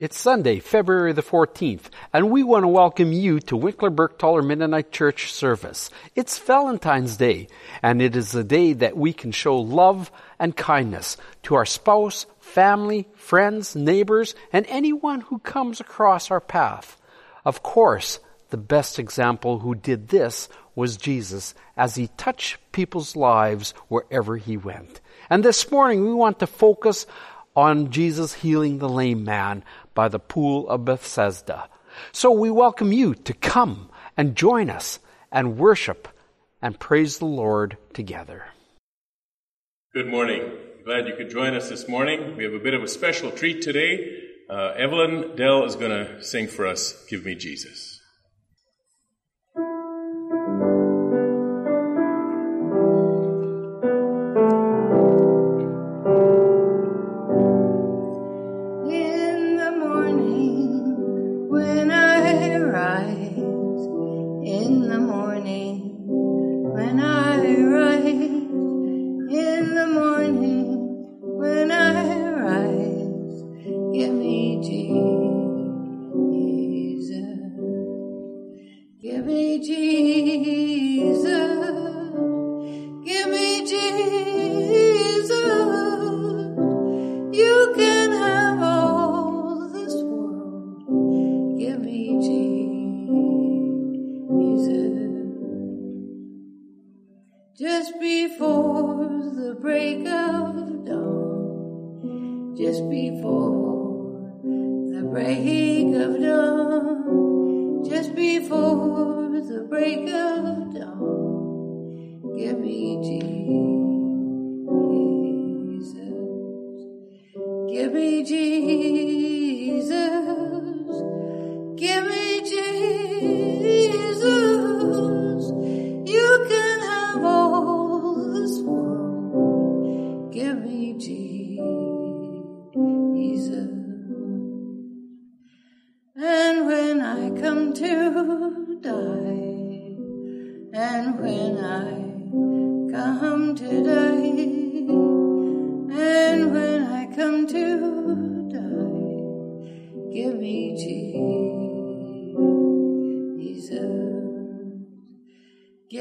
It's Sunday, February the 14th, and we want to welcome you to Winkler Bergthaler Mennonite Church service. It's Valentine's Day, and it is a day that we can show love and kindness to our spouse, family, friends, neighbors, and anyone who comes across our path. Of course, the best example who did this was Jesus as he touched people's lives wherever he went. And this morning we want to focus on Jesus healing the lame man by the pool of Bethesda. So we welcome you to come and join us and worship and praise the Lord together. Good morning. Glad you could join us this morning. We have a bit of a special treat today. Uh, Evelyn Dell is going to sing for us, Give Me Jesus. break of dawn, just before the break of dawn, just before the break of dawn. Give me Jesus, give me Jesus.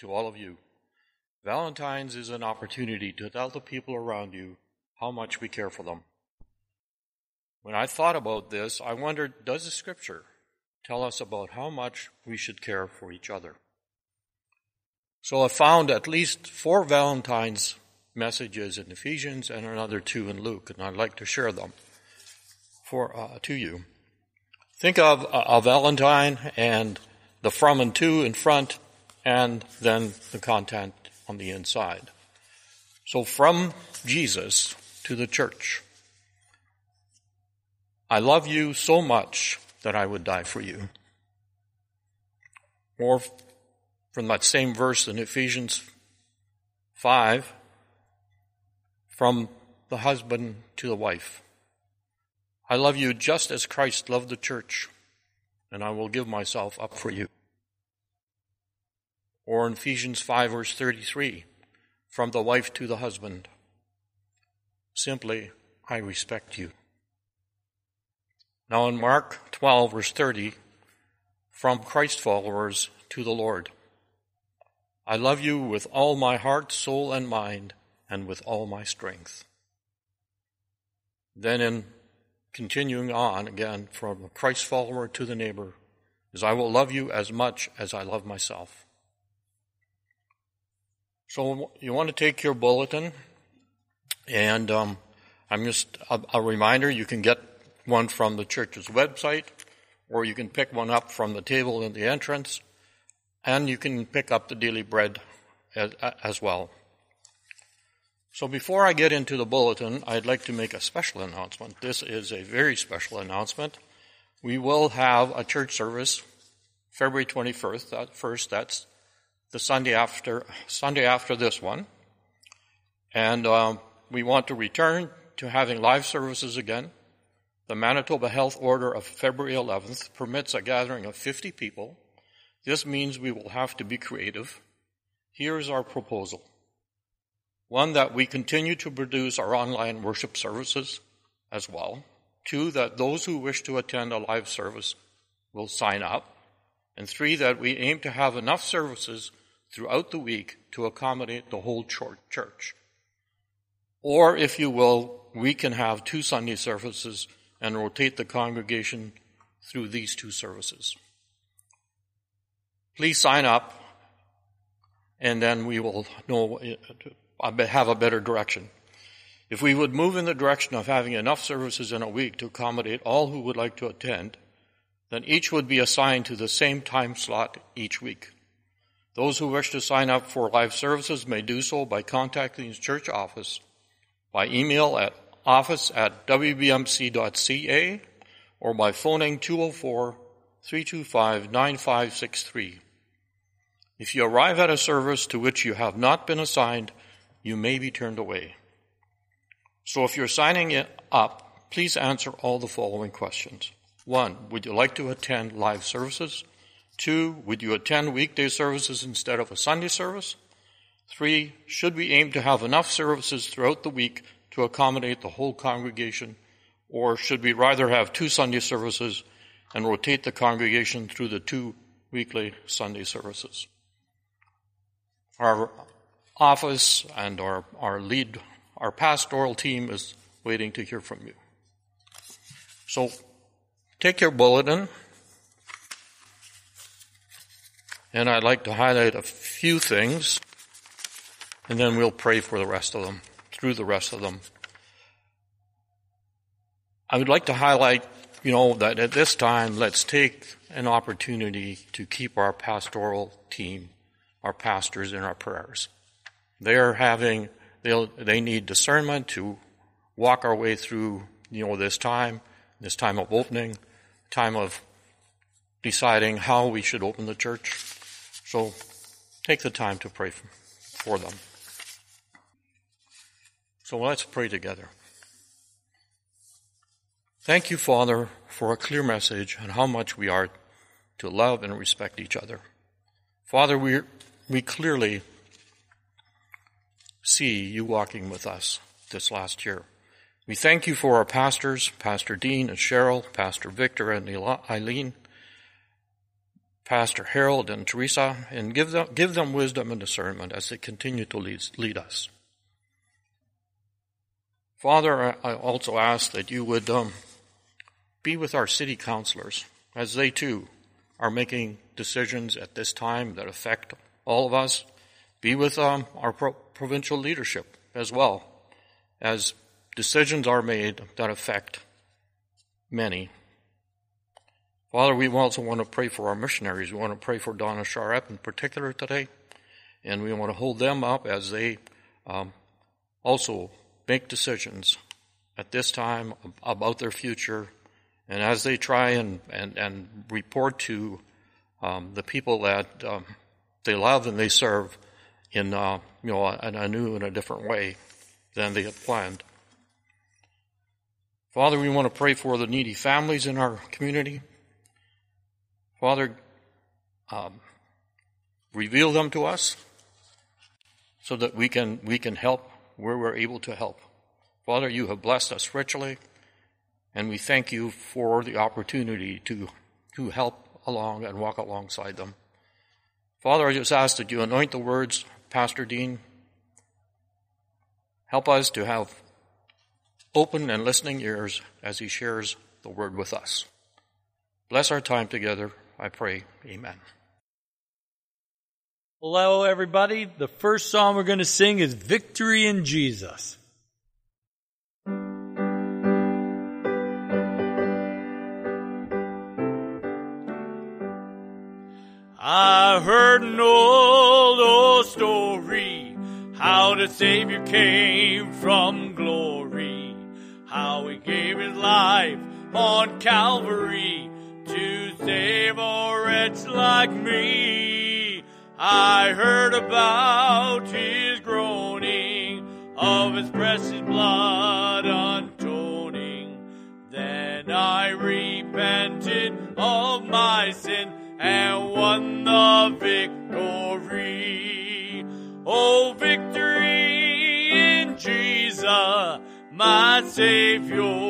to all of you. Valentine's is an opportunity to tell the people around you how much we care for them. When I thought about this, I wondered, does the scripture tell us about how much we should care for each other? So I found at least four Valentine's messages in Ephesians and another two in Luke, and I'd like to share them for uh, to you. Think of a Valentine and the from and to in front, and then the content on the inside. So from Jesus to the church. I love you so much that I would die for you. Or from that same verse in Ephesians 5, from the husband to the wife. I love you just as Christ loved the church and I will give myself up for you. Or in Ephesians 5 verse 33, from the wife to the husband, simply, I respect you. Now in Mark 12 verse 30, from Christ followers to the Lord, I love you with all my heart, soul, and mind, and with all my strength. Then in continuing on again from Christ follower to the neighbor is I will love you as much as I love myself. So you want to take your bulletin, and um, I'm just a, a reminder you can get one from the church's website, or you can pick one up from the table in the entrance, and you can pick up the daily bread as, as well. So before I get into the bulletin, I'd like to make a special announcement. This is a very special announcement. we will have a church service February 21st. That first, that's the Sunday after Sunday after this one, and um, we want to return to having live services again. The Manitoba Health Order of February 11th permits a gathering of 50 people. This means we will have to be creative. Here is our proposal. One, that we continue to produce our online worship services as well. Two, that those who wish to attend a live service will sign up. And three, that we aim to have enough services throughout the week to accommodate the whole church. Or, if you will, we can have two Sunday services and rotate the congregation through these two services. Please sign up, and then we will know, uh, have a better direction. If we would move in the direction of having enough services in a week to accommodate all who would like to attend, then each would be assigned to the same time slot each week. Those who wish to sign up for live services may do so by contacting the church office by email at office at wbmc.ca or by phoning 204 325 9563. If you arrive at a service to which you have not been assigned, you may be turned away. So if you're signing up, please answer all the following questions. One, would you like to attend live services? Two, would you attend weekday services instead of a Sunday service? Three, should we aim to have enough services throughout the week to accommodate the whole congregation? Or should we rather have two Sunday services and rotate the congregation through the two weekly Sunday services? Our office and our, our lead our pastoral team is waiting to hear from you. So take your bulletin, and I'd like to highlight a few things, and then we'll pray for the rest of them, through the rest of them. I would like to highlight, you know, that at this time, let's take an opportunity to keep our pastoral team, our pastors in our prayers. They are having They'll, they need discernment to walk our way through, you know, this time, this time of opening, time of deciding how we should open the church. So take the time to pray for them. So let's pray together. Thank you, Father, for a clear message on how much we are to love and respect each other. Father, we, we clearly see you walking with us this last year. We thank you for our pastors, Pastor Dean and Cheryl, Pastor Victor and Eileen, Pastor Harold and Teresa, and give them, give them wisdom and discernment as they continue to lead, lead us. Father, I also ask that you would um, be with our city councilors as they too are making decisions at this time that affect all of us. Be with um, our pro- provincial leadership as well, as decisions are made that affect many. Father, we also want to pray for our missionaries. We want to pray for Donna Sharap in particular today, and we want to hold them up as they um, also make decisions at this time about their future, and as they try and, and, and report to um, the people that um, they love and they serve in uh, you know in a new and a different way than they had planned. Father, we want to pray for the needy families in our community. Father, um, reveal them to us so that we can we can help where we're able to help. Father, you have blessed us richly, and we thank you for the opportunity to to help along and walk alongside them. Father, I just ask that you anoint the words Pastor Dean. Help us to have open and listening ears as he shares the word with us. Bless our time together, I pray. Amen. Hello, everybody. The first song we're going to sing is Victory in Jesus. I heard an old, old story how the Savior came from glory, how he gave his life on Calvary much like me. I heard about his groaning, of his precious blood untoning. Then I repented of my sin and won the victory. Oh, victory in Jesus, my Savior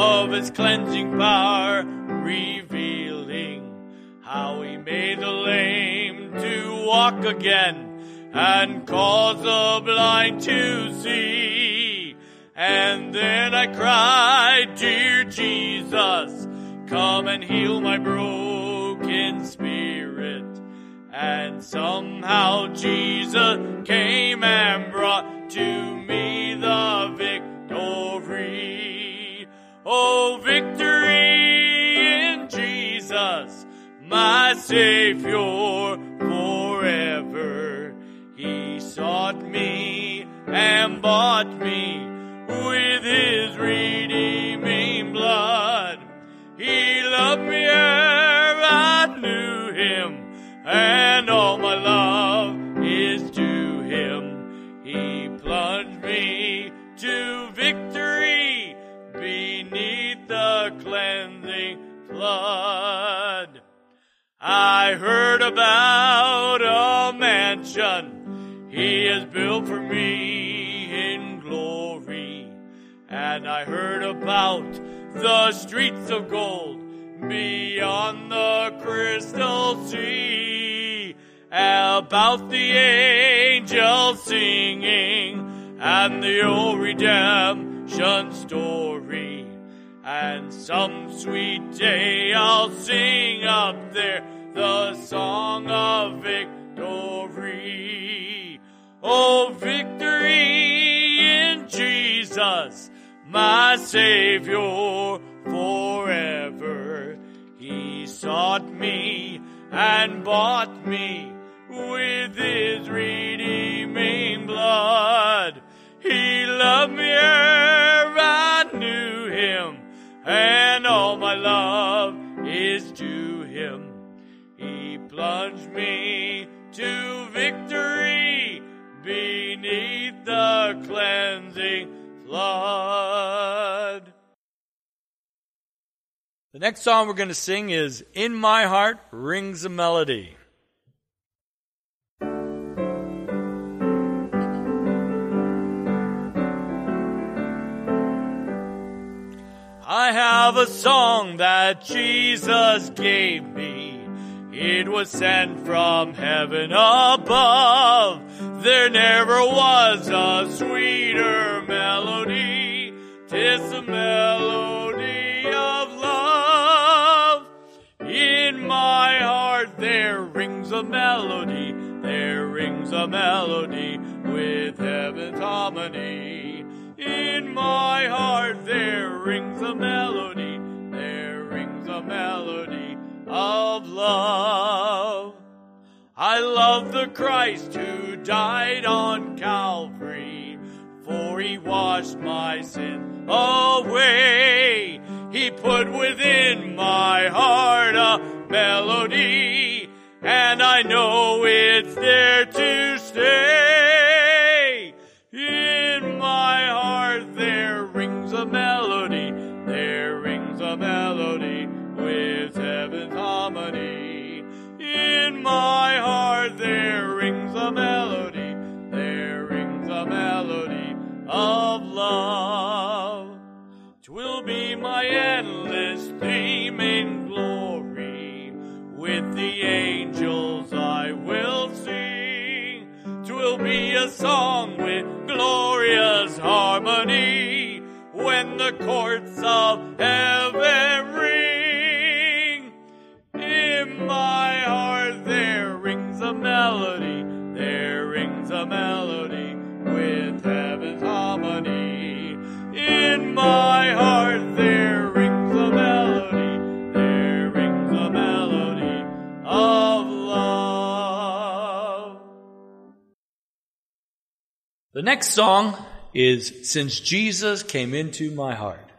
of his cleansing power revealing how he made the lame to walk again and cause the blind to see. And then I cried, Dear Jesus, come and heal my broken spirit. And somehow Jesus came and brought to me the victory. Oh, victory in Jesus, my Savior forever. He sought me and bought me with his redeeming blood. He loved me ere I knew him, and all about a mansion he has built for me in glory. And I heard about the streets of gold beyond the crystal sea. About the angels singing and the old redemption story. And some sweet day I'll sing up there the song of victory. Oh, victory in Jesus, my Savior forever. He sought me and bought me with his redeeming blood. He loved me ere I knew him, and all my love He plunged me to victory beneath the cleansing flood. The next song we're going to sing is In My Heart Rings a Melody. I have a song that Jesus gave me. It was sent from heaven above. There never was a sweeter melody. Tis a melody of love. In my heart there rings a melody. There rings a melody with heaven's harmony. In my heart there rings a melody, there rings a melody of love. I love the Christ who died on Calvary, for he washed my sin away. He put within my heart a melody, and I know it's there to stay. of love. Twill be my endless theme in glory. With the angels I will sing. Twill be a song with glorious harmony. When the courts of heaven ring. In my heart there rings a melody. There rings a melody my heart there rings a melody, there rings a melody of love. The next song is Since Jesus Came Into My Heart.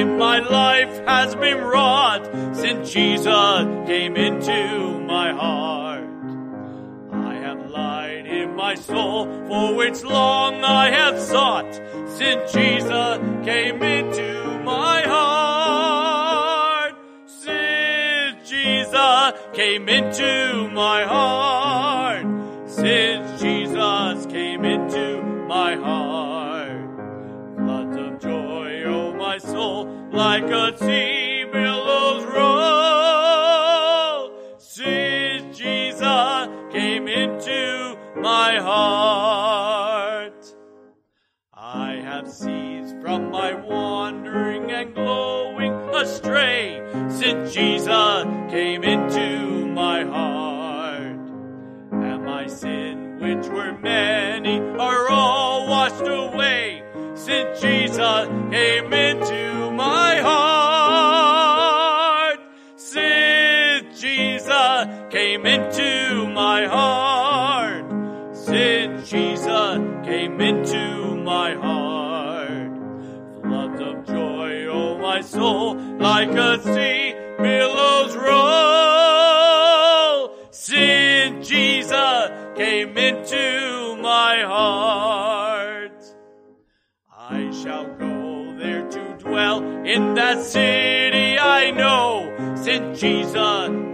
In my life has been wrought since Jesus came into my heart. I have light in my soul for which long I have sought since Jesus came into my heart. Since Jesus came into my heart. Like a sea billows roll. Since Jesus came into my heart. I have ceased from my wandering and glowing astray since Jesus came into my heart. And my sin, which were many, are all washed away since Jesus came into like a sea billows roll. Since Jesus came into my heart. I shall go there to dwell in that city I know, since Jesus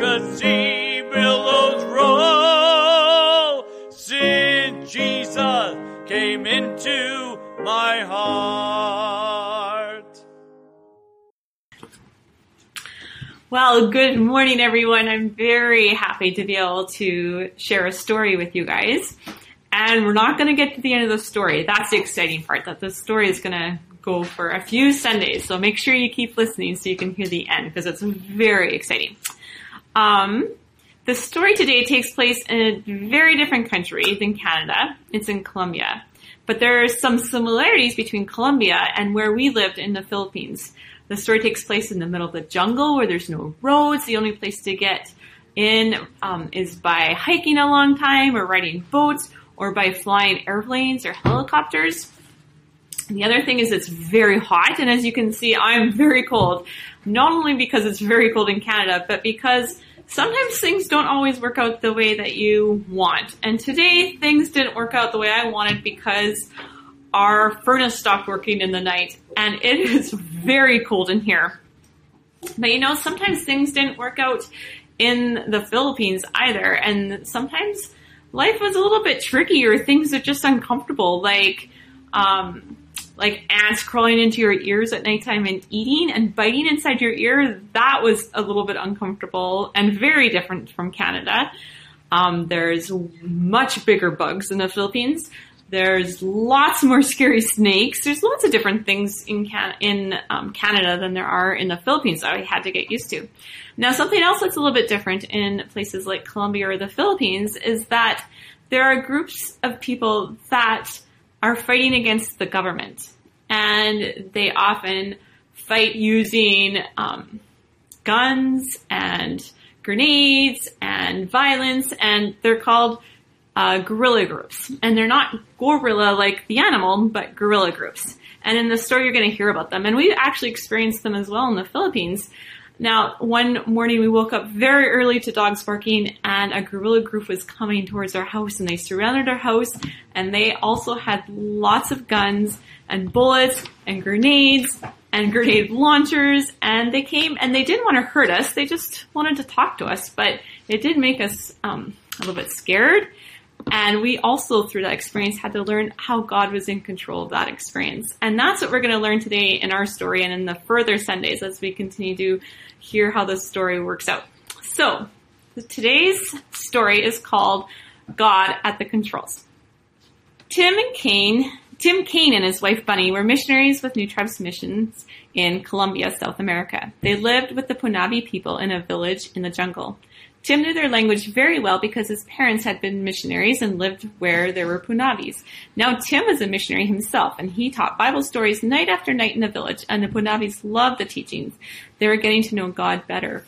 a sea billows roll. Since Jesus came into my heart. Well, good morning, everyone. I'm very happy to be able to share a story with you guys. And we're not going to get to the end of the story. That's the exciting part, that the story is going to go for a few Sundays. So make sure you keep listening so you can hear the end because it's very exciting. Um, the story today takes place in a very different country than Canada. It's in Colombia. But there are some similarities between Colombia and where we lived in the Philippines. The story takes place in the middle of the jungle where there's no roads. The only place to get in um, is by hiking a long time or riding boats or by flying airplanes or helicopters. The other thing is it's very hot, and as you can see, I'm very cold. Not only because it's very cold in Canada, but because sometimes things don't always work out the way that you want. And today, things didn't work out the way I wanted because our furnace stopped working in the night, and it is very cold in here. But you know, sometimes things didn't work out in the Philippines either, and sometimes life was a little bit tricky or things are just uncomfortable, like um, like ants crawling into your ears at nighttime and eating and biting inside your ear. That was a little bit uncomfortable and very different from Canada. Um, there's much bigger bugs in the Philippines. There's lots more scary snakes. There's lots of different things in Can- in um, Canada than there are in the Philippines that I had to get used to. Now, something else that's a little bit different in places like Colombia or the Philippines is that there are groups of people that are fighting against the government, and they often fight using um, guns and grenades and violence, and they're called uh, guerrilla groups. And they're not gorilla like the animal, but guerrilla groups. And in the story, you're going to hear about them. And we actually experienced them as well in the Philippines. Now, one morning we woke up very early to dogs barking, and a guerrilla group was coming towards our house, and they surrounded our house, and they also had lots of guns and bullets and grenades and grenade launchers, and they came and they didn't want to hurt us. They just wanted to talk to us, but it did make us um, a little bit scared. And we also, through that experience, had to learn how God was in control of that experience. And that's what we're going to learn today in our story and in the further Sundays as we continue to hear how this story works out. So, today's story is called God at the Controls. Tim and Kane, Tim Kane and his wife Bunny were missionaries with New Tribes Missions in Colombia, South America. They lived with the Punavi people in a village in the jungle. Tim knew their language very well because his parents had been missionaries and lived where there were Punavis. Now Tim was a missionary himself and he taught Bible stories night after night in the village and the Punavis loved the teachings. They were getting to know God better.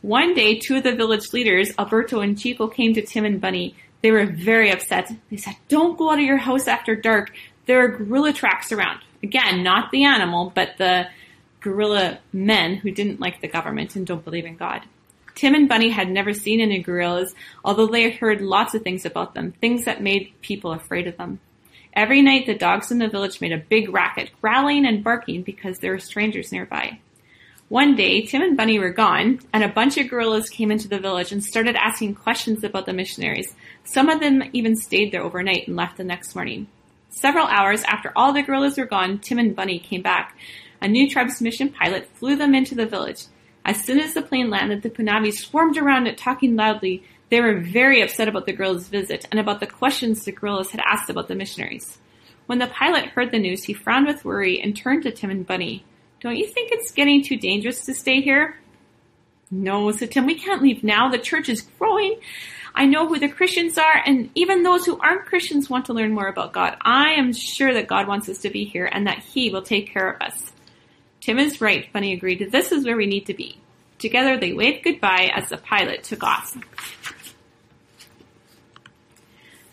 One day, two of the village leaders, Alberto and Chico, came to Tim and Bunny. They were very upset. They said, don't go out of your house after dark. There are guerrilla tracks around. Again, not the animal, but the guerrilla men who didn't like the government and don't believe in God. Tim and Bunny had never seen any guerrillas, although they had heard lots of things about them, things that made people afraid of them. Every night the dogs in the village made a big racket, growling and barking because there were strangers nearby. One day, Tim and Bunny were gone, and a bunch of guerrillas came into the village and started asking questions about the missionaries. Some of them even stayed there overnight and left the next morning. Several hours after all the guerrillas were gone, Tim and Bunny came back. A new tribes mission pilot flew them into the village. As soon as the plane landed, the Punavi swarmed around it talking loudly. They were very upset about the guerrillas' visit and about the questions the guerrillas had asked about the missionaries. When the pilot heard the news, he frowned with worry and turned to Tim and Bunny. Don't you think it's getting too dangerous to stay here? No, said Tim, we can't leave now. The church is growing. I know who the Christians are, and even those who aren't Christians want to learn more about God. I am sure that God wants us to be here and that He will take care of us. Tim is right, Bunny agreed. This is where we need to be. Together they waved goodbye as the pilot took off.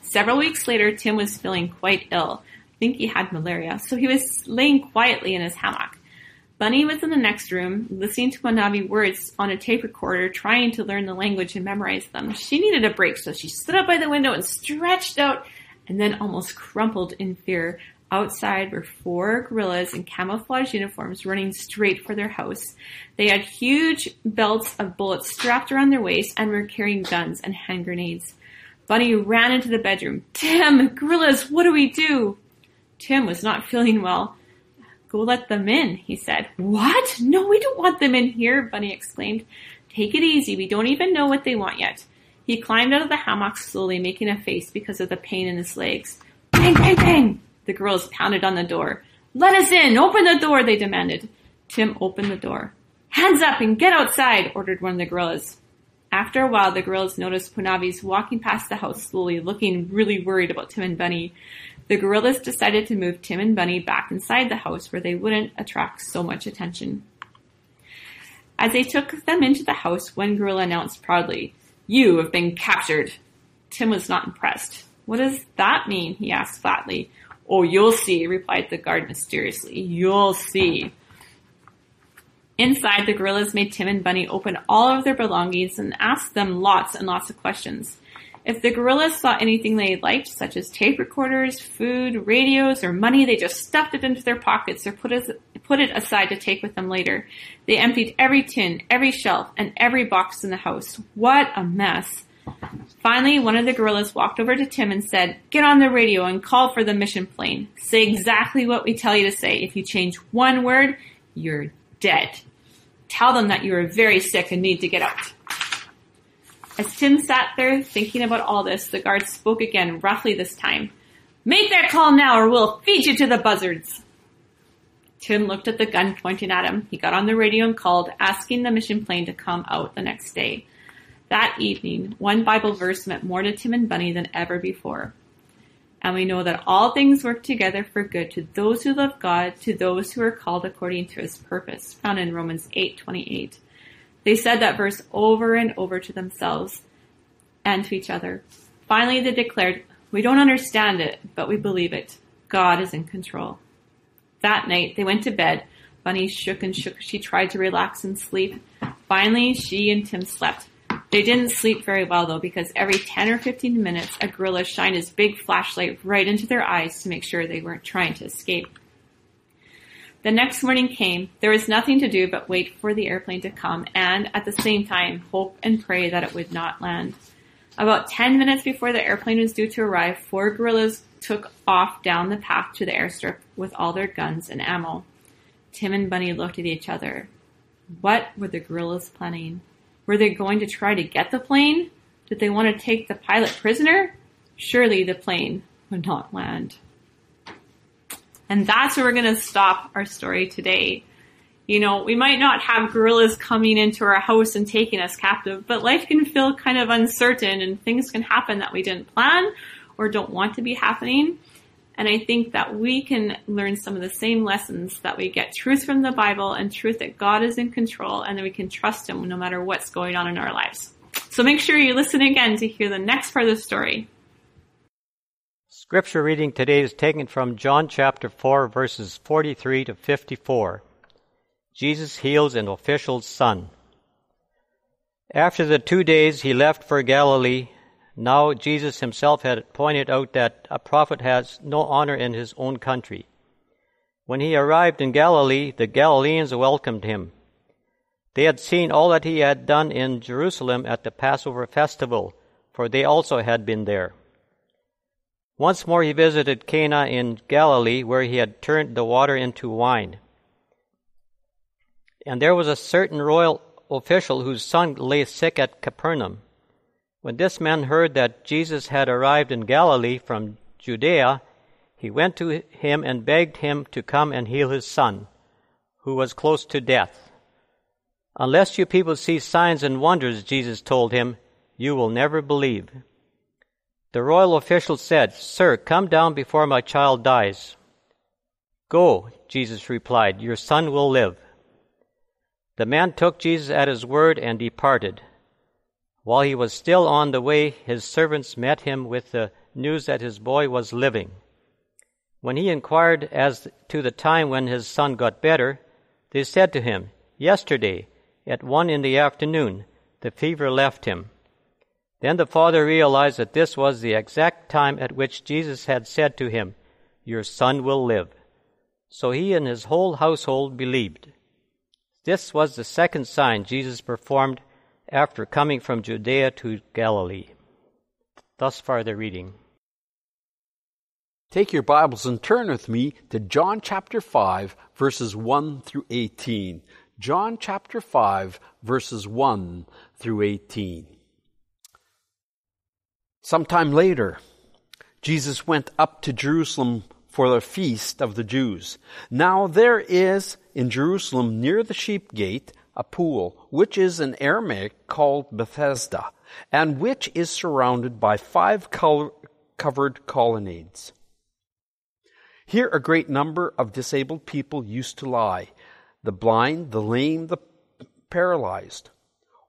Several weeks later, Tim was feeling quite ill. I think he had malaria, so he was laying quietly in his hammock. Bunny was in the next room, listening to Punavi words on a tape recorder, trying to learn the language and memorize them. She needed a break, so she stood up by the window and stretched out, and then almost crumpled in fear. Outside were four guerrillas in camouflage uniforms running straight for their house. They had huge belts of bullets strapped around their waist and were carrying guns and hand grenades. Bunny ran into the bedroom. Tim, guerrillas, what do we do? Tim was not feeling well. Go let them in, he said. What? No, we don't want them in here, Bunny exclaimed. Take it easy. We don't even know what they want yet. He climbed out of the hammock slowly, making a face because of the pain in his legs. Bang, bang, bang! The girls pounded on the door. Let us in! Open the door, they demanded. Tim opened the door. Hands up and get outside, ordered one of the guerrillas. After a while, the girls noticed Punavis walking past the house slowly, looking really worried about Tim and Bunny. The guerrillas decided to move Tim and Bunny back inside the house where they wouldn't attract so much attention. As they took them into the house, one guerrilla announced proudly, You have been captured. Tim was not impressed. What does that mean? he asked flatly. Oh, you'll see, replied the guard mysteriously. You'll see. Inside, the guerrillas made Tim and Bunny open all of their belongings and asked them lots and lots of questions. If the guerrillas saw anything they liked, such as tape recorders, food, radios, or money, they just stuffed it into their pockets or put it, put it aside to take with them later. They emptied every tin, every shelf, and every box in the house. What a mess. Finally, one of the guerrillas walked over to Tim and said, Get on the radio and call for the mission plane. Say exactly what we tell you to say. If you change one word, you're dead. Tell them that you are very sick and need to get out. As Tim sat there thinking about all this, the guard spoke again, roughly this time. Make that call now or we'll feed you to the buzzards. Tim looked at the gun pointing at him. He got on the radio and called, asking the mission plane to come out the next day. That evening, one Bible verse meant more to Tim and Bunny than ever before. And we know that all things work together for good to those who love God, to those who are called according to his purpose, found in Romans 8:28. They said that verse over and over to themselves and to each other. Finally, they declared, We don't understand it, but we believe it. God is in control. That night, they went to bed. Bunny shook and shook. She tried to relax and sleep. Finally, she and Tim slept. They didn't sleep very well though, because every 10 or 15 minutes, a guerrilla shined his big flashlight right into their eyes to make sure they weren't trying to escape. The next morning came. There was nothing to do but wait for the airplane to come and, at the same time, hope and pray that it would not land. About 10 minutes before the airplane was due to arrive, four guerrillas took off down the path to the airstrip with all their guns and ammo. Tim and Bunny looked at each other. What were the guerrillas planning? Were they going to try to get the plane? Did they want to take the pilot prisoner? Surely the plane would not land. And that's where we're going to stop our story today. You know, we might not have guerrillas coming into our house and taking us captive, but life can feel kind of uncertain and things can happen that we didn't plan or don't want to be happening. And I think that we can learn some of the same lessons that we get truth from the Bible and truth that God is in control and that we can trust Him no matter what's going on in our lives. So make sure you listen again to hear the next part of the story. Scripture reading today is taken from John chapter 4, verses 43 to 54. Jesus heals an official's son. After the two days, he left for Galilee. Now, Jesus himself had pointed out that a prophet has no honor in his own country. When he arrived in Galilee, the Galileans welcomed him. They had seen all that he had done in Jerusalem at the Passover festival, for they also had been there. Once more he visited Cana in Galilee, where he had turned the water into wine. And there was a certain royal official whose son lay sick at Capernaum. When this man heard that Jesus had arrived in Galilee from Judea, he went to him and begged him to come and heal his son, who was close to death. Unless you people see signs and wonders, Jesus told him, you will never believe. The royal official said, Sir, come down before my child dies. Go, Jesus replied, your son will live. The man took Jesus at his word and departed. While he was still on the way, his servants met him with the news that his boy was living. When he inquired as to the time when his son got better, they said to him, Yesterday, at one in the afternoon, the fever left him. Then the father realized that this was the exact time at which Jesus had said to him, Your son will live. So he and his whole household believed. This was the second sign Jesus performed after coming from Judea to Galilee. Thus far the reading. Take your Bibles and turn with me to John chapter 5, verses 1 through 18. John chapter 5, verses 1 through 18. Sometime later, Jesus went up to Jerusalem for the feast of the Jews. Now there is in Jerusalem near the sheep gate a pool, which is in Aramaic called Bethesda, and which is surrounded by five covered colonnades. Here a great number of disabled people used to lie the blind, the lame, the paralyzed.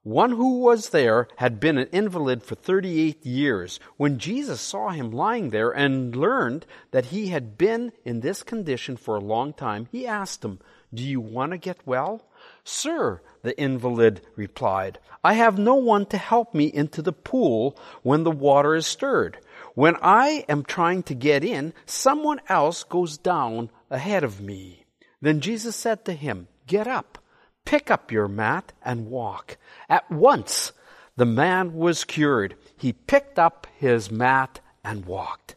One who was there had been an invalid for 38 years. When Jesus saw him lying there and learned that he had been in this condition for a long time, he asked him, Do you want to get well? Sir, the invalid replied, I have no one to help me into the pool when the water is stirred. When I am trying to get in, someone else goes down ahead of me. Then Jesus said to him, Get up Pick up your mat and walk. At once, the man was cured. He picked up his mat and walked.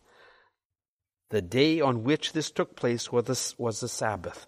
The day on which this took place was the, was the Sabbath.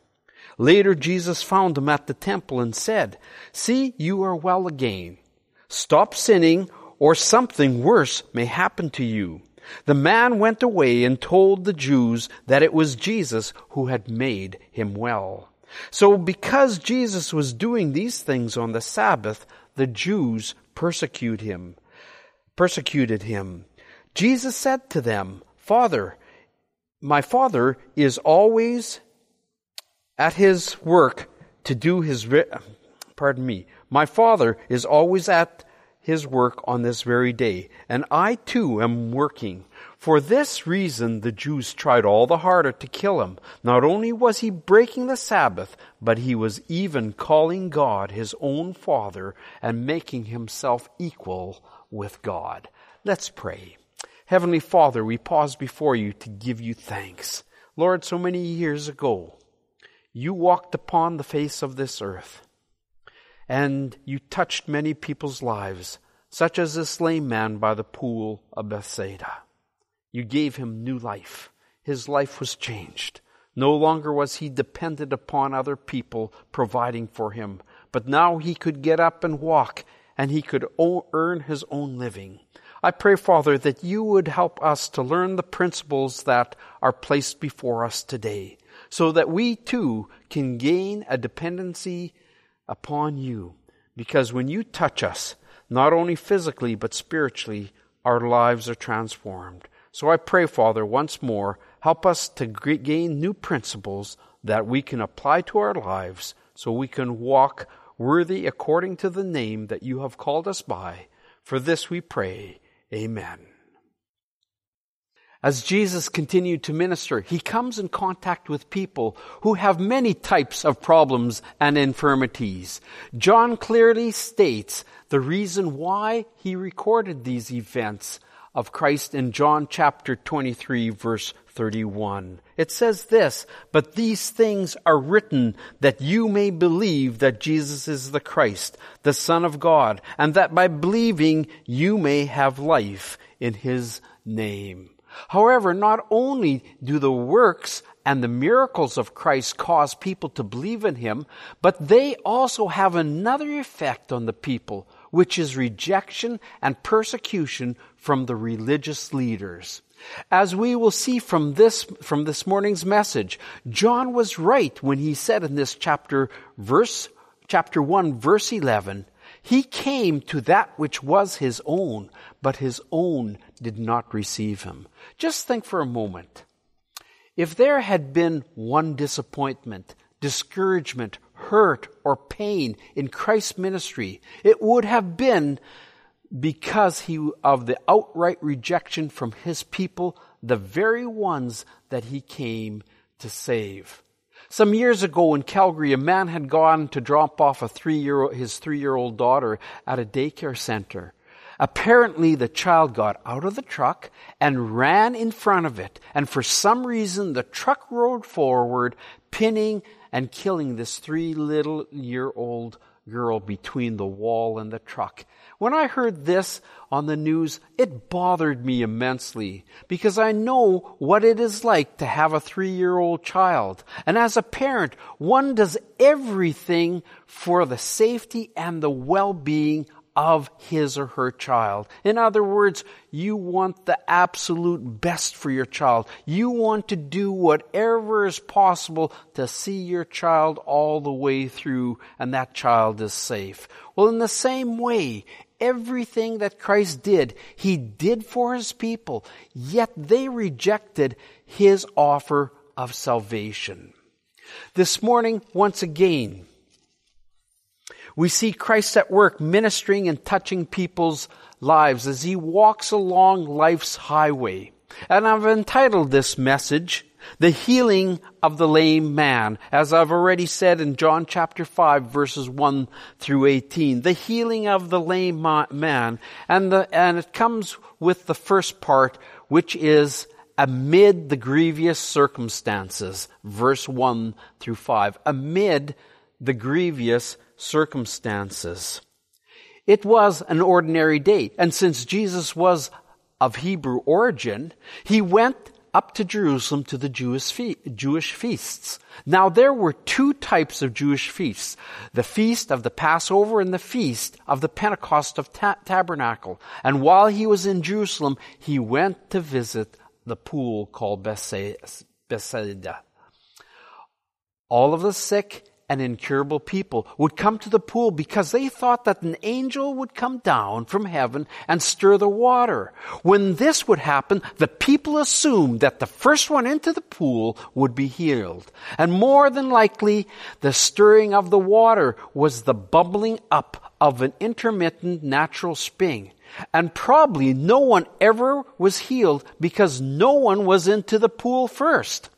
Later Jesus found him at the temple and said, See, you are well again. Stop sinning or something worse may happen to you. The man went away and told the Jews that it was Jesus who had made him well. So because Jesus was doing these things on the Sabbath, the Jews persecuted him, persecuted him. Jesus said to them, Father, my Father is always at his work to do his, pardon me, my Father is always at his work on this very day, and I too am working. For this reason the Jews tried all the harder to kill him. Not only was he breaking the Sabbath, but he was even calling God his own Father and making himself equal with God. Let's pray. Heavenly Father, we pause before you to give you thanks. Lord, so many years ago, you walked upon the face of this earth and you touched many people's lives, such as this lame man by the pool of Bethsaida. You gave him new life. His life was changed. No longer was he dependent upon other people providing for him, but now he could get up and walk, and he could earn his own living. I pray, Father, that you would help us to learn the principles that are placed before us today, so that we too can gain a dependency upon you. Because when you touch us, not only physically but spiritually, our lives are transformed. So I pray, Father, once more, help us to gain new principles that we can apply to our lives so we can walk worthy according to the name that you have called us by. For this we pray. Amen. As Jesus continued to minister, he comes in contact with people who have many types of problems and infirmities. John clearly states the reason why he recorded these events of Christ in John chapter 23 verse 31. It says this, but these things are written that you may believe that Jesus is the Christ, the Son of God, and that by believing you may have life in His name. However, not only do the works and the miracles of Christ cause people to believe in Him, but they also have another effect on the people, which is rejection and persecution from the religious leaders. As we will see from this, from this morning's message, John was right when he said in this chapter, verse, chapter 1, verse 11, he came to that which was his own, but his own did not receive him. Just think for a moment. If there had been one disappointment, discouragement, hurt, or pain in Christ's ministry, it would have been because he, of the outright rejection from his people, the very ones that he came to save. Some years ago in Calgary, a man had gone to drop off a three year, his three year old daughter at a daycare center. Apparently the child got out of the truck and ran in front of it. And for some reason, the truck rolled forward, pinning and killing this three little year old girl between the wall and the truck. When I heard this on the news, it bothered me immensely because I know what it is like to have a three year old child. And as a parent, one does everything for the safety and the well-being of his or her child. In other words, you want the absolute best for your child. You want to do whatever is possible to see your child all the way through and that child is safe. Well, in the same way, everything that Christ did, He did for His people, yet they rejected His offer of salvation. This morning, once again, we see Christ at work ministering and touching people's lives as he walks along life's highway. And I've entitled this message, The Healing of the Lame Man, as I've already said in John chapter 5 verses 1 through 18. The healing of the lame man. And the, and it comes with the first part, which is amid the grievous circumstances, verse 1 through 5. Amid the grievous circumstances. It was an ordinary day, and since Jesus was of Hebrew origin, he went up to Jerusalem to the Jewish, fe- Jewish feasts. Now there were two types of Jewish feasts. The feast of the Passover and the feast of the Pentecost of ta- Tabernacle. And while he was in Jerusalem, he went to visit the pool called Bethsaida. All of the sick and incurable people would come to the pool because they thought that an angel would come down from heaven and stir the water. When this would happen, the people assumed that the first one into the pool would be healed. And more than likely, the stirring of the water was the bubbling up of an intermittent natural spring. And probably no one ever was healed because no one was into the pool first.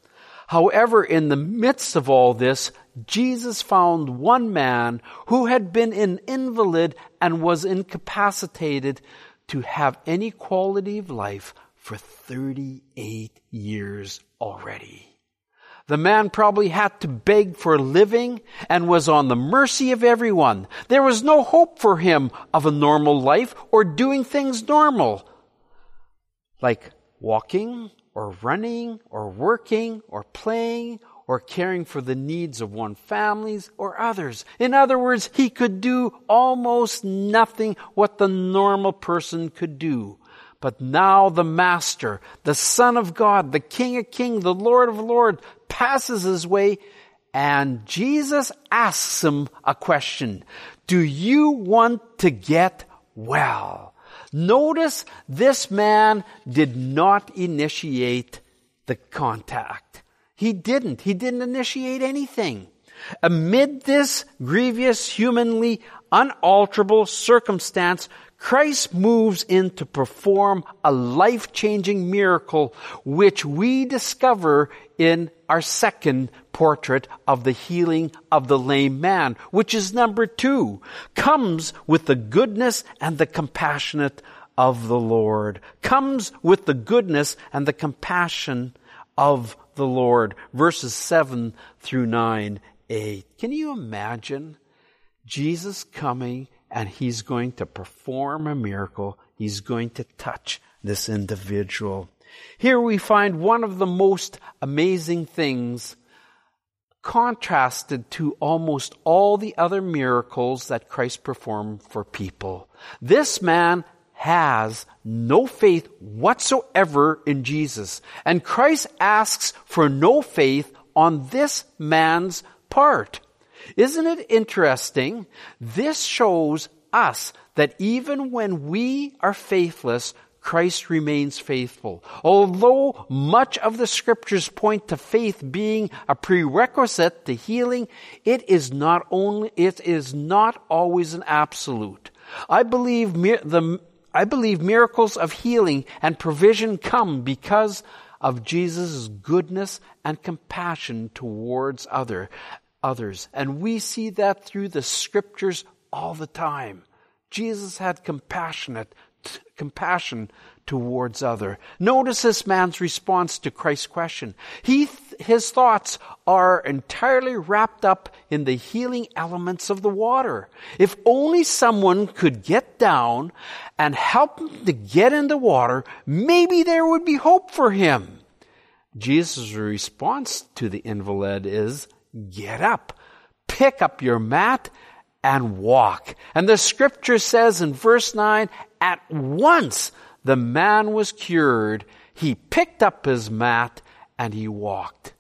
However, in the midst of all this, Jesus found one man who had been an invalid and was incapacitated to have any quality of life for 38 years already. The man probably had to beg for a living and was on the mercy of everyone. There was no hope for him of a normal life or doing things normal, like walking or running or working or playing or caring for the needs of one families or others. In other words, he could do almost nothing what the normal person could do. But now the Master, the Son of God, the King of Kings, the Lord of Lords, passes his way and Jesus asks him a question. Do you want to get well? Notice this man did not initiate the contact. He didn't. He didn't initiate anything. Amid this grievous, humanly unalterable circumstance, Christ moves in to perform a life-changing miracle, which we discover in our second portrait of the healing of the lame man, which is number two, comes with the goodness and the compassionate of the Lord, comes with the goodness and the compassion of the Lord. Verses 7 through 9, 8. Can you imagine Jesus coming and he's going to perform a miracle? He's going to touch this individual. Here we find one of the most amazing things contrasted to almost all the other miracles that Christ performed for people. This man has no faith whatsoever in Jesus. And Christ asks for no faith on this man's part. Isn't it interesting? This shows us that even when we are faithless, Christ remains faithful. Although much of the scriptures point to faith being a prerequisite to healing, it is not only, it is not always an absolute. I believe the I believe miracles of healing and provision come because of Jesus' goodness and compassion towards other, others. And we see that through the scriptures all the time. Jesus had compassionate, compassion towards other. Notice this man's response to Christ's question. He, his thoughts are entirely wrapped up in the healing elements of the water. If only someone could get down and help him to get in the water, maybe there would be hope for him. Jesus' response to the invalid is, get up, pick up your mat, and walk. And the scripture says in verse 9, at once the man was cured. He picked up his mat and he walked.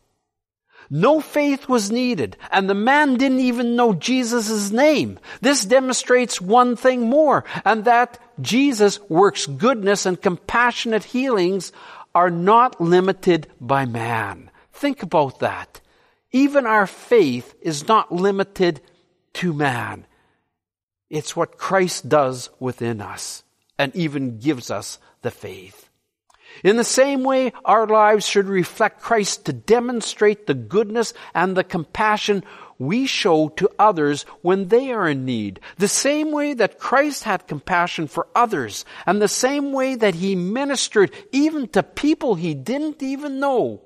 No faith was needed, and the man didn't even know Jesus' name. This demonstrates one thing more, and that Jesus works goodness and compassionate healings are not limited by man. Think about that. Even our faith is not limited to man. It's what Christ does within us and even gives us the faith. In the same way, our lives should reflect Christ to demonstrate the goodness and the compassion we show to others when they are in need. The same way that Christ had compassion for others, and the same way that he ministered even to people he didn't even know.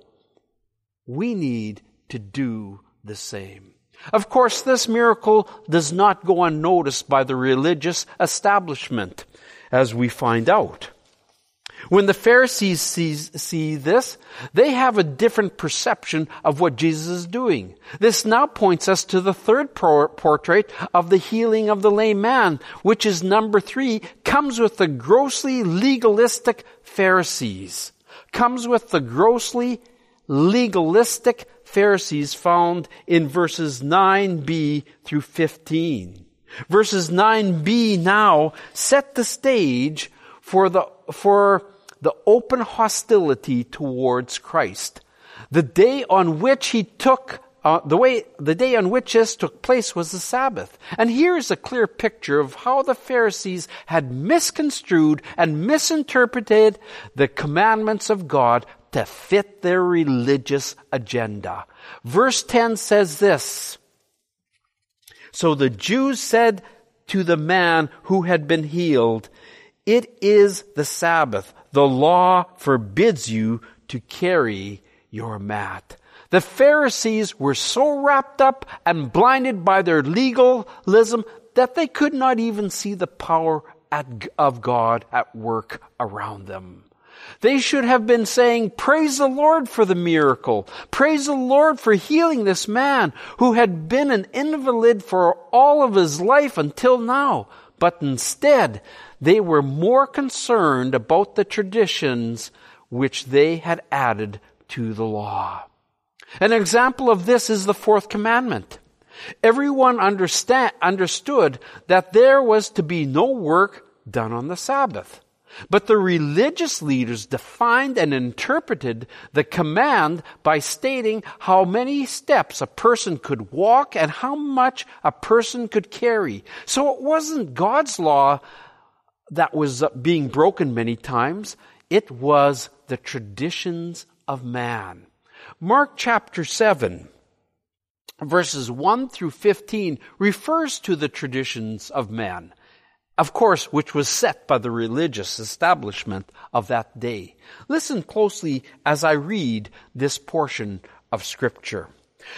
We need to do the same. Of course, this miracle does not go unnoticed by the religious establishment as we find out. When the Pharisees see, see, this, they have a different perception of what Jesus is doing. This now points us to the third portrait of the healing of the lame man, which is number three, comes with the grossly legalistic Pharisees. Comes with the grossly legalistic Pharisees found in verses 9b through 15. Verses 9b now set the stage for the, for the open hostility towards Christ. The day on which he took uh, the way the day on which this took place was the Sabbath. And here's a clear picture of how the Pharisees had misconstrued and misinterpreted the commandments of God to fit their religious agenda. Verse 10 says this. So the Jews said to the man who had been healed, it is the Sabbath. The law forbids you to carry your mat. The Pharisees were so wrapped up and blinded by their legalism that they could not even see the power at, of God at work around them. They should have been saying, praise the Lord for the miracle. Praise the Lord for healing this man who had been an invalid for all of his life until now. But instead, they were more concerned about the traditions which they had added to the law. An example of this is the fourth commandment. Everyone understand, understood that there was to be no work done on the Sabbath. But the religious leaders defined and interpreted the command by stating how many steps a person could walk and how much a person could carry. So it wasn't God's law that was being broken many times. It was the traditions of man. Mark chapter 7, verses 1 through 15 refers to the traditions of man, of course, which was set by the religious establishment of that day. Listen closely as I read this portion of scripture.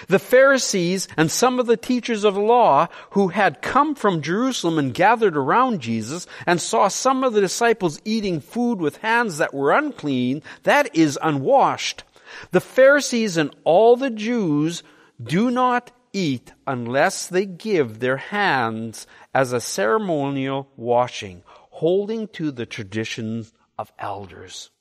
The Pharisees and some of the teachers of the law who had come from Jerusalem and gathered around Jesus and saw some of the disciples eating food with hands that were unclean, that is unwashed, the Pharisees and all the Jews do not eat unless they give their hands as a ceremonial washing, holding to the traditions of elders.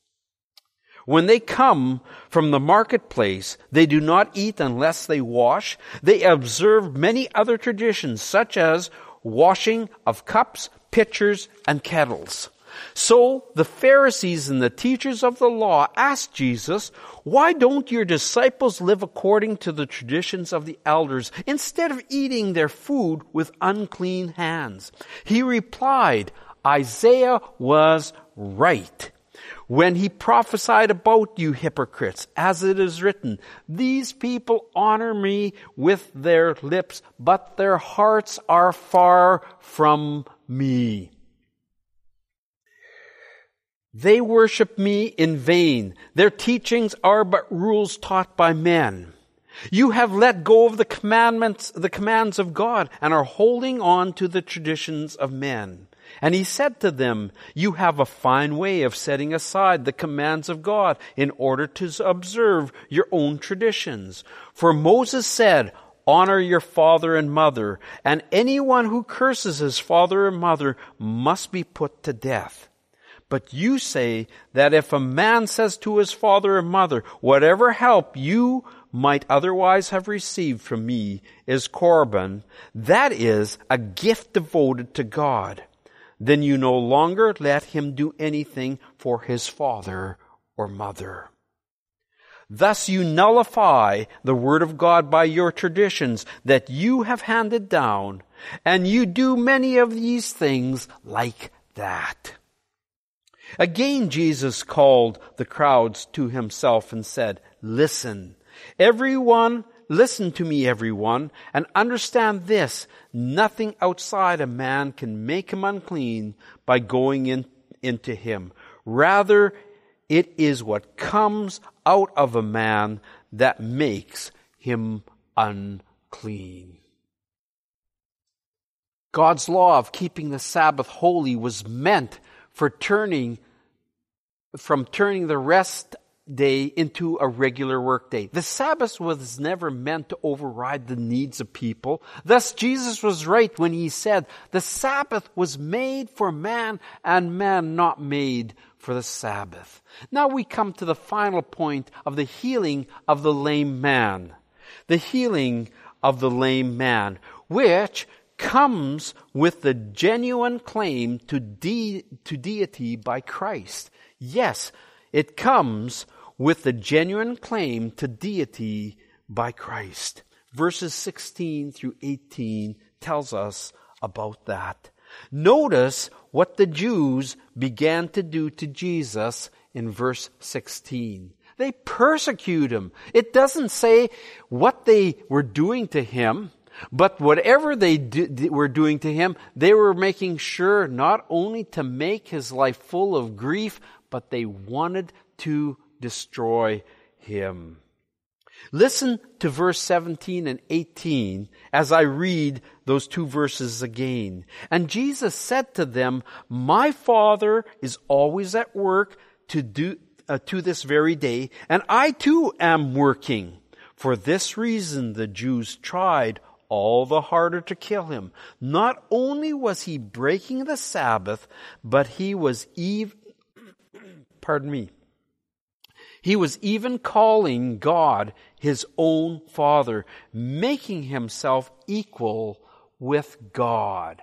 When they come from the marketplace, they do not eat unless they wash. They observe many other traditions, such as washing of cups, pitchers, and kettles. So the Pharisees and the teachers of the law asked Jesus, why don't your disciples live according to the traditions of the elders instead of eating their food with unclean hands? He replied, Isaiah was right when he prophesied about you hypocrites, as it is written, these people honor me with their lips, but their hearts are far from me. They worship me in vain. Their teachings are but rules taught by men. You have let go of the commandments, the commands of God and are holding on to the traditions of men. And he said to them, you have a fine way of setting aside the commands of God in order to observe your own traditions. For Moses said, honor your father and mother, and anyone who curses his father or mother must be put to death. But you say that if a man says to his father or mother, whatever help you might otherwise have received from me is Corban, that is a gift devoted to God, then you no longer let him do anything for his father or mother. Thus you nullify the word of God by your traditions that you have handed down, and you do many of these things like that. Again, Jesus called the crowds to himself and said, listen, everyone, listen to me, everyone, and understand this. Nothing outside a man can make him unclean by going in, into him. Rather, it is what comes out of a man that makes him unclean. God's law of keeping the Sabbath holy was meant for turning from turning the rest day into a regular work day. The Sabbath was never meant to override the needs of people. Thus Jesus was right when he said the Sabbath was made for man and man not made for the Sabbath. Now we come to the final point of the healing of the lame man. The healing of the lame man, which comes with the genuine claim to, de- to deity by Christ. Yes, it comes with the genuine claim to deity by Christ. Verses 16 through 18 tells us about that. Notice what the Jews began to do to Jesus in verse 16. They persecute him. It doesn't say what they were doing to him, but whatever they do, were doing to him, they were making sure not only to make his life full of grief, but they wanted to destroy him. Listen to verse 17 and 18 as I read those two verses again. And Jesus said to them, My Father is always at work to do, uh, to this very day, and I too am working. For this reason the Jews tried all the harder to kill him. Not only was he breaking the Sabbath, but he was even, pardon me, he was even calling God his own Father, making himself equal with God.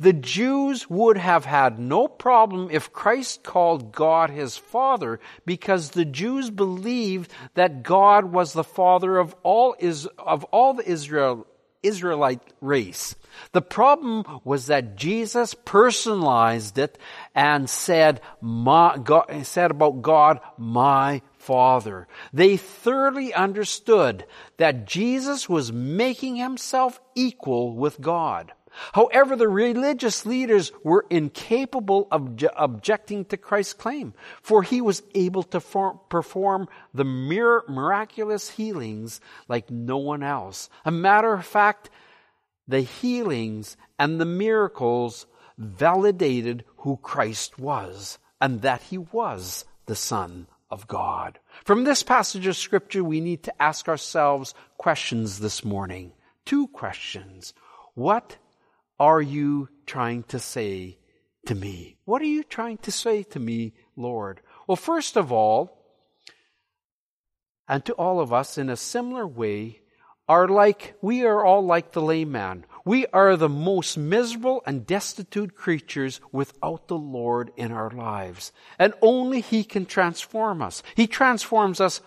The Jews would have had no problem if Christ called God his Father because the Jews believed that God was the Father of all, is, of all the Israel, Israelite race. The problem was that Jesus personalized it and said, my, God, said about God, my Father. They thoroughly understood that Jesus was making himself equal with God. However, the religious leaders were incapable of objecting to Christ's claim, for he was able to form, perform the mere miraculous healings like no one else. A matter of fact, the healings and the miracles validated who Christ was and that he was the Son of God. From this passage of scripture, we need to ask ourselves questions this morning. Two questions. What are you trying to say to me? What are you trying to say to me, Lord? Well, first of all, and to all of us in a similar way, are like, we are all like the layman. We are the most miserable and destitute creatures without the Lord in our lives. And only He can transform us. He transforms us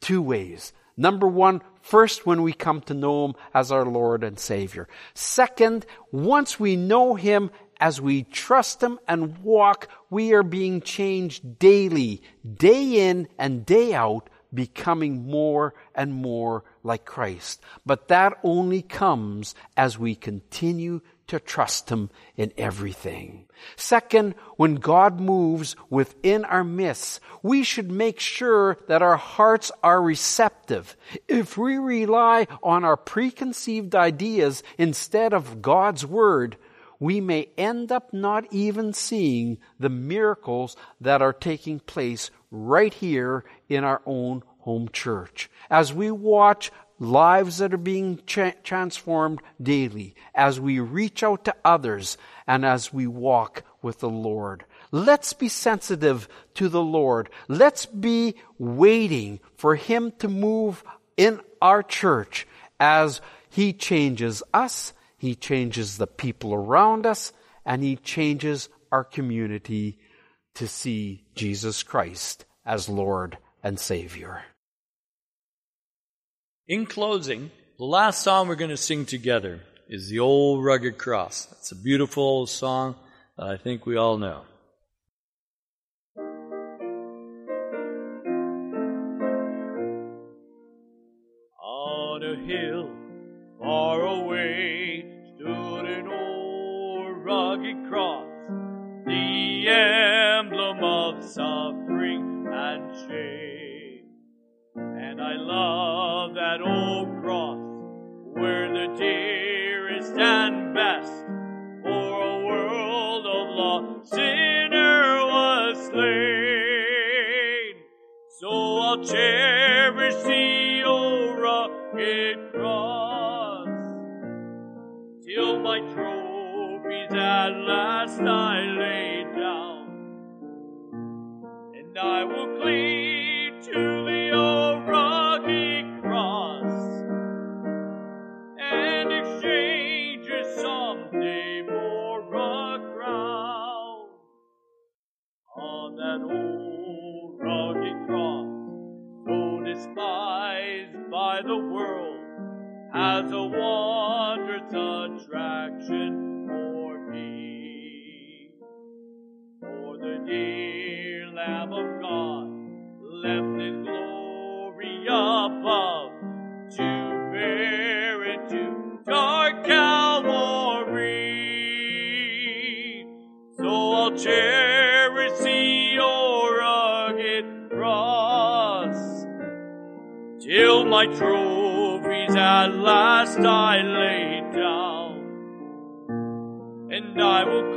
two ways. Number one, first when we come to know Him as our Lord and Savior. Second, once we know Him as we trust Him and walk, we are being changed daily, day in and day out becoming more and more like Christ. But that only comes as we continue to trust Him in everything. Second, when God moves within our midst, we should make sure that our hearts are receptive. If we rely on our preconceived ideas instead of God's Word, we may end up not even seeing the miracles that are taking place right here in our own home church. As we watch lives that are being tra- transformed daily, as we reach out to others, and as we walk with the Lord. Let's be sensitive to the Lord. Let's be waiting for Him to move in our church as He changes us he changes the people around us and He changes our community to see Jesus Christ as Lord and Savior. In closing, the last song we're going to sing together is The Old Rugged Cross. It's a beautiful old song that I think we all know. On a hill far away stood an old rugged cross, the emblem of suffering and shame. And I love that old cross where the dearest and best for a world of lost sinner was slain. So I'll cherish my trophies at last I lay down, and I will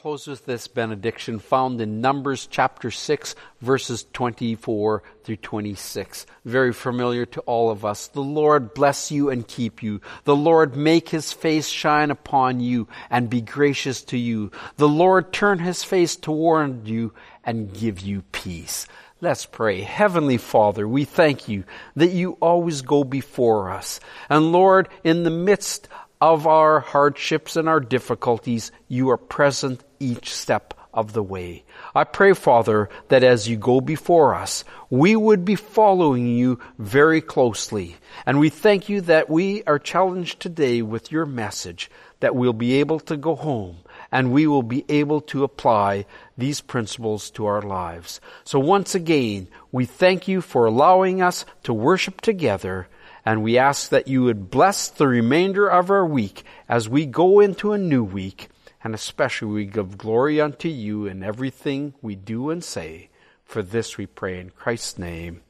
close with this benediction found in Numbers chapter 6, verses 24 through 26. Very familiar to all of us. The Lord bless you and keep you. The Lord make his face shine upon you and be gracious to you. The Lord turn his face toward you and give you peace. Let's pray. Heavenly Father, we thank you that you always go before us. And Lord, in the midst of our hardships and our difficulties, you are present each step of the way. I pray, Father, that as you go before us, we would be following you very closely. And we thank you that we are challenged today with your message, that we'll be able to go home and we will be able to apply these principles to our lives. So once again, we thank you for allowing us to worship together and we ask that you would bless the remainder of our week as we go into a new week, and especially we give glory unto you in everything we do and say. For this we pray in Christ's name.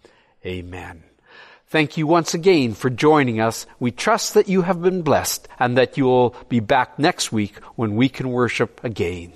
Amen. Thank you once again for joining us. We trust that you have been blessed and that you will be back next week when we can worship again.